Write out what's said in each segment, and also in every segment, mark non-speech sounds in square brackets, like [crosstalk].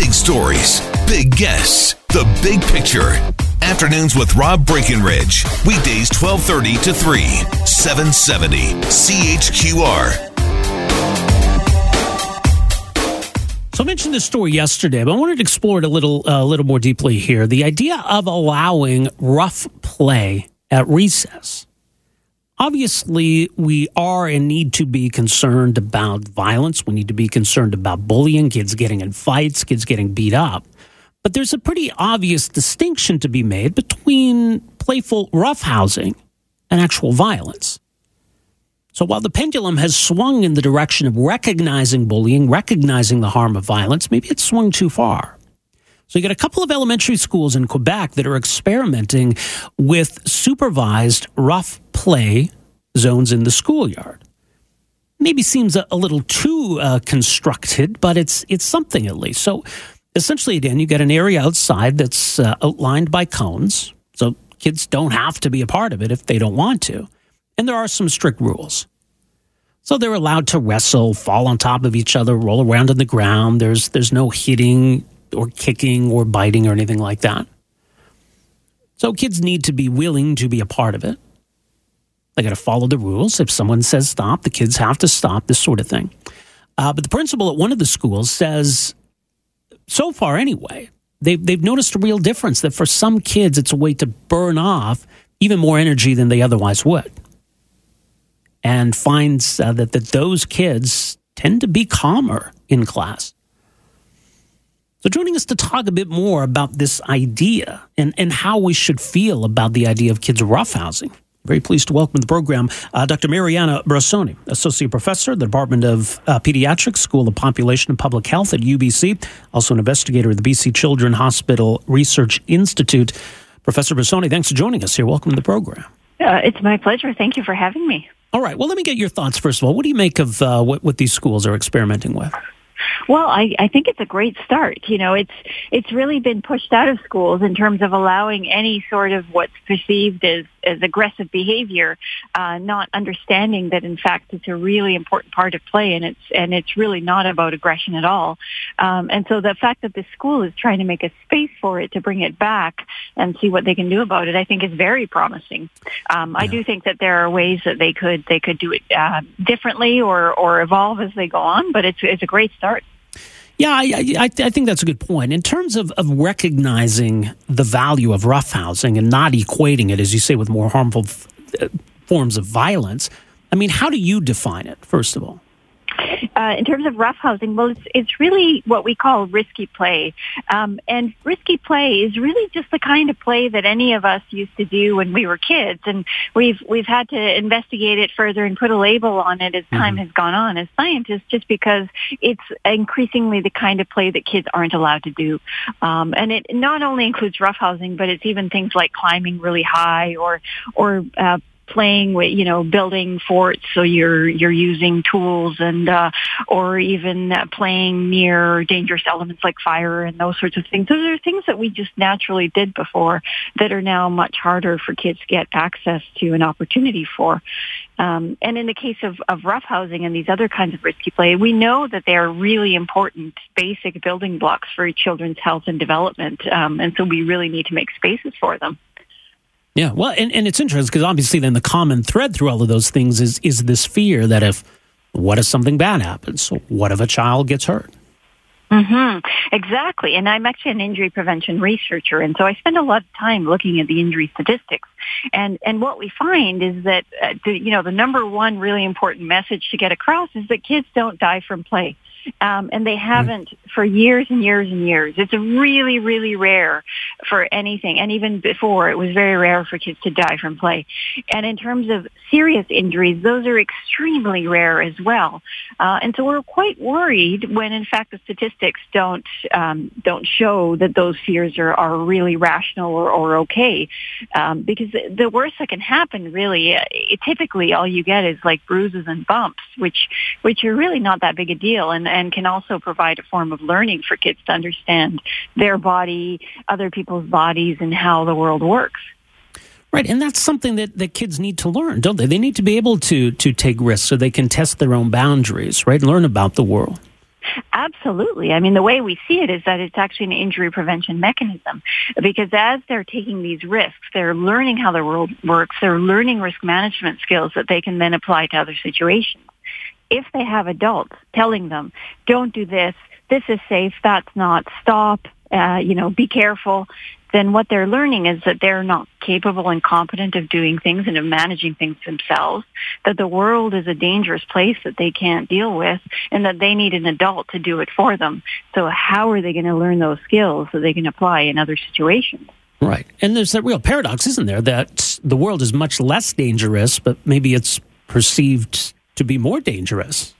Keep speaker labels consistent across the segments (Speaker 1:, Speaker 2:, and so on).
Speaker 1: Big stories, big guests, the big picture. Afternoons with Rob Breckenridge. Weekdays 1230 to 3, 770 CHQR.
Speaker 2: So I mentioned this story yesterday, but I wanted to explore it a little, a uh, little more deeply here. The idea of allowing rough play at recess. Obviously, we are and need to be concerned about violence. We need to be concerned about bullying, kids getting in fights, kids getting beat up. But there's a pretty obvious distinction to be made between playful roughhousing and actual violence. So while the pendulum has swung in the direction of recognizing bullying, recognizing the harm of violence, maybe it's swung too far. So you got a couple of elementary schools in Quebec that are experimenting with supervised rough play zones in the schoolyard. Maybe seems a, a little too uh, constructed, but it's it's something at least. So essentially, again, you get an area outside that's uh, outlined by cones, so kids don't have to be a part of it if they don't want to, and there are some strict rules. So they're allowed to wrestle, fall on top of each other, roll around on the ground. There's there's no hitting or kicking or biting or anything like that. So kids need to be willing to be a part of it. They got to follow the rules. If someone says stop, the kids have to stop, this sort of thing. Uh, but the principal at one of the schools says, so far anyway, they've, they've noticed a real difference that for some kids, it's a way to burn off even more energy than they otherwise would. And finds uh, that, that those kids tend to be calmer in class. So, joining us to talk a bit more about this idea and, and how we should feel about the idea of kids roughhousing. Very pleased to welcome to the program uh, Dr. Mariana Brussoni, Associate Professor, the Department of uh, Pediatrics, School of Population and Public Health at UBC, also an investigator at the BC Children Hospital Research Institute. Professor Brasoni, thanks for joining us here. Welcome to the program.
Speaker 3: Uh, it's my pleasure. Thank you for having me.
Speaker 2: All right. Well, let me get your thoughts first of all. What do you make of uh, what, what these schools are experimenting with?
Speaker 3: Well, I, I think it's a great start. You know, it's it's really been pushed out of schools in terms of allowing any sort of what's perceived as as aggressive behavior, uh, not understanding that in fact it's a really important part of play, and it's and it's really not about aggression at all. Um, and so the fact that the school is trying to make a space for it to bring it back and see what they can do about it, I think is very promising. Um, yeah. I do think that there are ways that they could they could do it uh, differently or or evolve as they go on, but it's it's a great start.
Speaker 2: Yeah, I, I, I, think that's a good point. In terms of, of recognizing the value of roughhousing and not equating it, as you say, with more harmful f- uh, forms of violence, I mean, how do you define it, first of all?
Speaker 3: Uh, in terms of roughhousing, well, it's, it's really what we call risky play. Um, and risky play is really just the kind of play that any of us used to do when we were kids. And we've, we've had to investigate it further and put a label on it as time mm-hmm. has gone on as scientists, just because it's increasingly the kind of play that kids aren't allowed to do. Um, and it not only includes roughhousing, but it's even things like climbing really high or, or, uh, playing with, you know, building forts. So you're, you're using tools and, uh, or even uh, playing near dangerous elements like fire and those sorts of things. Those are things that we just naturally did before that are now much harder for kids to get access to an opportunity for. Um, and in the case of, of roughhousing and these other kinds of risky play, we know that they are really important basic building blocks for children's health and development. Um, and so we really need to make spaces for them.
Speaker 2: Yeah, well, and, and it's interesting because obviously then the common thread through all of those things is is this fear that if what if something bad happens? What if a child gets hurt?
Speaker 3: Mm-hmm. Exactly. And I'm actually an injury prevention researcher. And so I spend a lot of time looking at the injury statistics. And, and what we find is that, uh, the, you know, the number one really important message to get across is that kids don't die from play. Um, and they haven't for years and years and years. It's really, really rare for anything. And even before, it was very rare for kids to die from play. And in terms of serious injuries, those are extremely rare as well. Uh, and so we're quite worried when, in fact, the statistics don't um, don't show that those fears are, are really rational or, or okay. Um, because the worst that can happen, really, uh, it, typically all you get is like bruises and bumps, which which are really not that big a deal, and and can also provide a form of learning for kids to understand their body, other people's bodies, and how the world works.
Speaker 2: Right, and that's something that, that kids need to learn, don't they? They need to be able to to take risks so they can test their own boundaries, right? Learn about the world.
Speaker 3: Absolutely. I mean, the way we see it is that it's actually an injury prevention mechanism because as they're taking these risks, they're learning how the world works. They're learning risk management skills that they can then apply to other situations. If they have adults telling them, don't do this, this is safe, that's not, stop, uh, you know, be careful, then what they're learning is that they're not capable and competent of doing things and of managing things themselves, that the world is a dangerous place that they can't deal with, and that they need an adult to do it for them. So how are they going to learn those skills that they can apply in other situations?
Speaker 2: Right. And there's that real paradox, isn't there, that the world is much less dangerous, but maybe it's perceived to be more dangerous.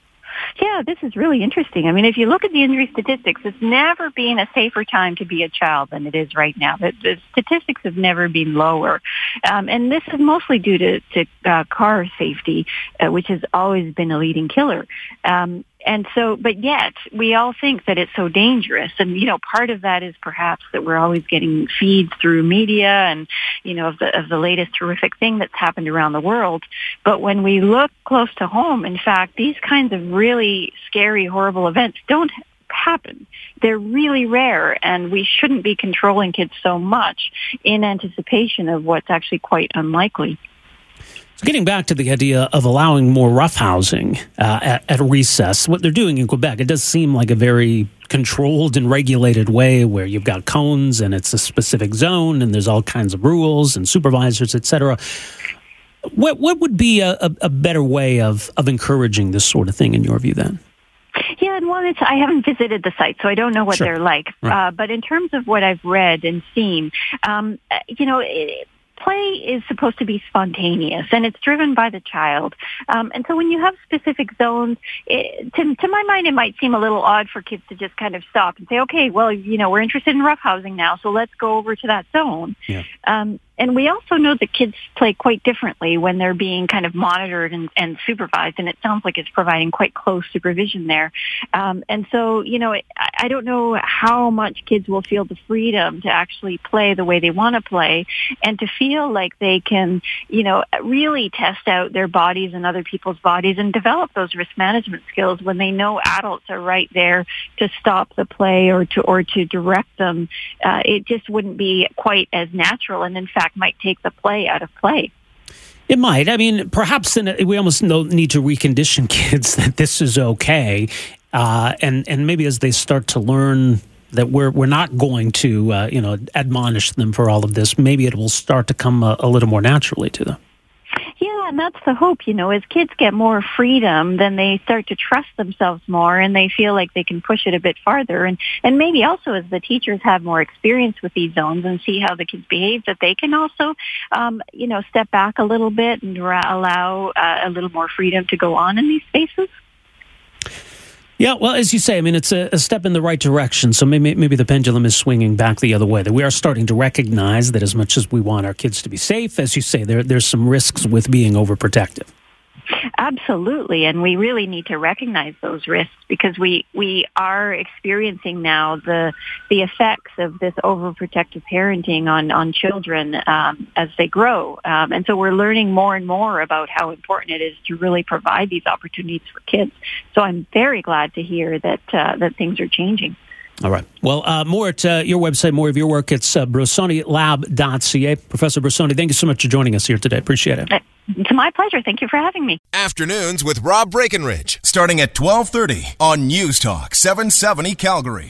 Speaker 3: Yeah, this is really interesting. I mean, if you look at the injury statistics, it's never been a safer time to be a child than it is right now. The, the statistics have never been lower. Um, and this is mostly due to, to uh, car safety, uh, which has always been a leading killer. Um, and so, but yet we all think that it's so dangerous. And, you know, part of that is perhaps that we're always getting feeds through media and, you know, of the, of the latest horrific thing that's happened around the world. But when we look close to home, in fact, these kinds of really scary, horrible events don't happen. They're really rare and we shouldn't be controlling kids so much in anticipation of what's actually quite unlikely.
Speaker 2: So getting back to the idea of allowing more roughhousing uh, at, at recess, what they're doing in Quebec, it does seem like a very controlled and regulated way where you've got cones and it's a specific zone and there's all kinds of rules and supervisors, etc. What what would be a, a, better way of of encouraging this sort of thing in your view then?
Speaker 3: Yeah, and one, it's I haven't visited the site, so I don't know what sure. they're like. Right. Uh, but in terms of what I've read and seen, um, you know, it, play is supposed to be spontaneous and it's driven by the child. Um, and so when you have specific zones, it, to, to my mind, it might seem a little odd for kids to just kind of stop and say, okay, well, you know, we're interested in roughhousing now, so let's go over to that zone. Yeah. Um, and we also know that kids play quite differently when they're being kind of monitored and, and supervised, and it sounds like it's providing quite close supervision there. Um, and so, you know, I don't know how much kids will feel the freedom to actually play the way they want to play and to feel like they can, you know, really test out their bodies and other people's bodies and develop those risk management skills when they know adults are right there to stop the play or to or to direct them. Uh, it just wouldn't be quite as natural, and in fact might take the play out of play.
Speaker 2: It might. I mean, perhaps a, we almost need to recondition [laughs] kids that this is okay, uh, and and maybe as they start to learn that we're we're not going to uh, you know admonish them for all of this, maybe it will start to come a, a little more naturally to them.
Speaker 3: And that's the hope, you know, as kids get more freedom, then they start to trust themselves more and they feel like they can push it a bit farther. And, and maybe also as the teachers have more experience with these zones and see how the kids behave, that they can also, um, you know, step back a little bit and allow uh, a little more freedom to go on in these spaces.
Speaker 2: Yeah, well, as you say, I mean, it's a, a, step in the right direction. So maybe maybe the pendulum is swinging back the other way. That we are starting to recognize that as much as we want our kids to be safe, as you say, there there's some risks with being overprotective.
Speaker 3: Absolutely, and we really need to recognize those risks because we we are experiencing now the the effects of this overprotective parenting on on children um, as they grow, um, and so we're learning more and more about how important it is to really provide these opportunities for kids. So I'm very glad to hear that uh, that things are changing.
Speaker 2: All right. Well, uh, more at uh, your website, more of your work. It's uh, brussonilab.ca. Professor Brussoni, thank you so much for joining us here today. Appreciate it.
Speaker 3: It's my pleasure. Thank you for having me.
Speaker 1: Afternoons with Rob Breckenridge, starting at 1230 on News Talk 770 Calgary.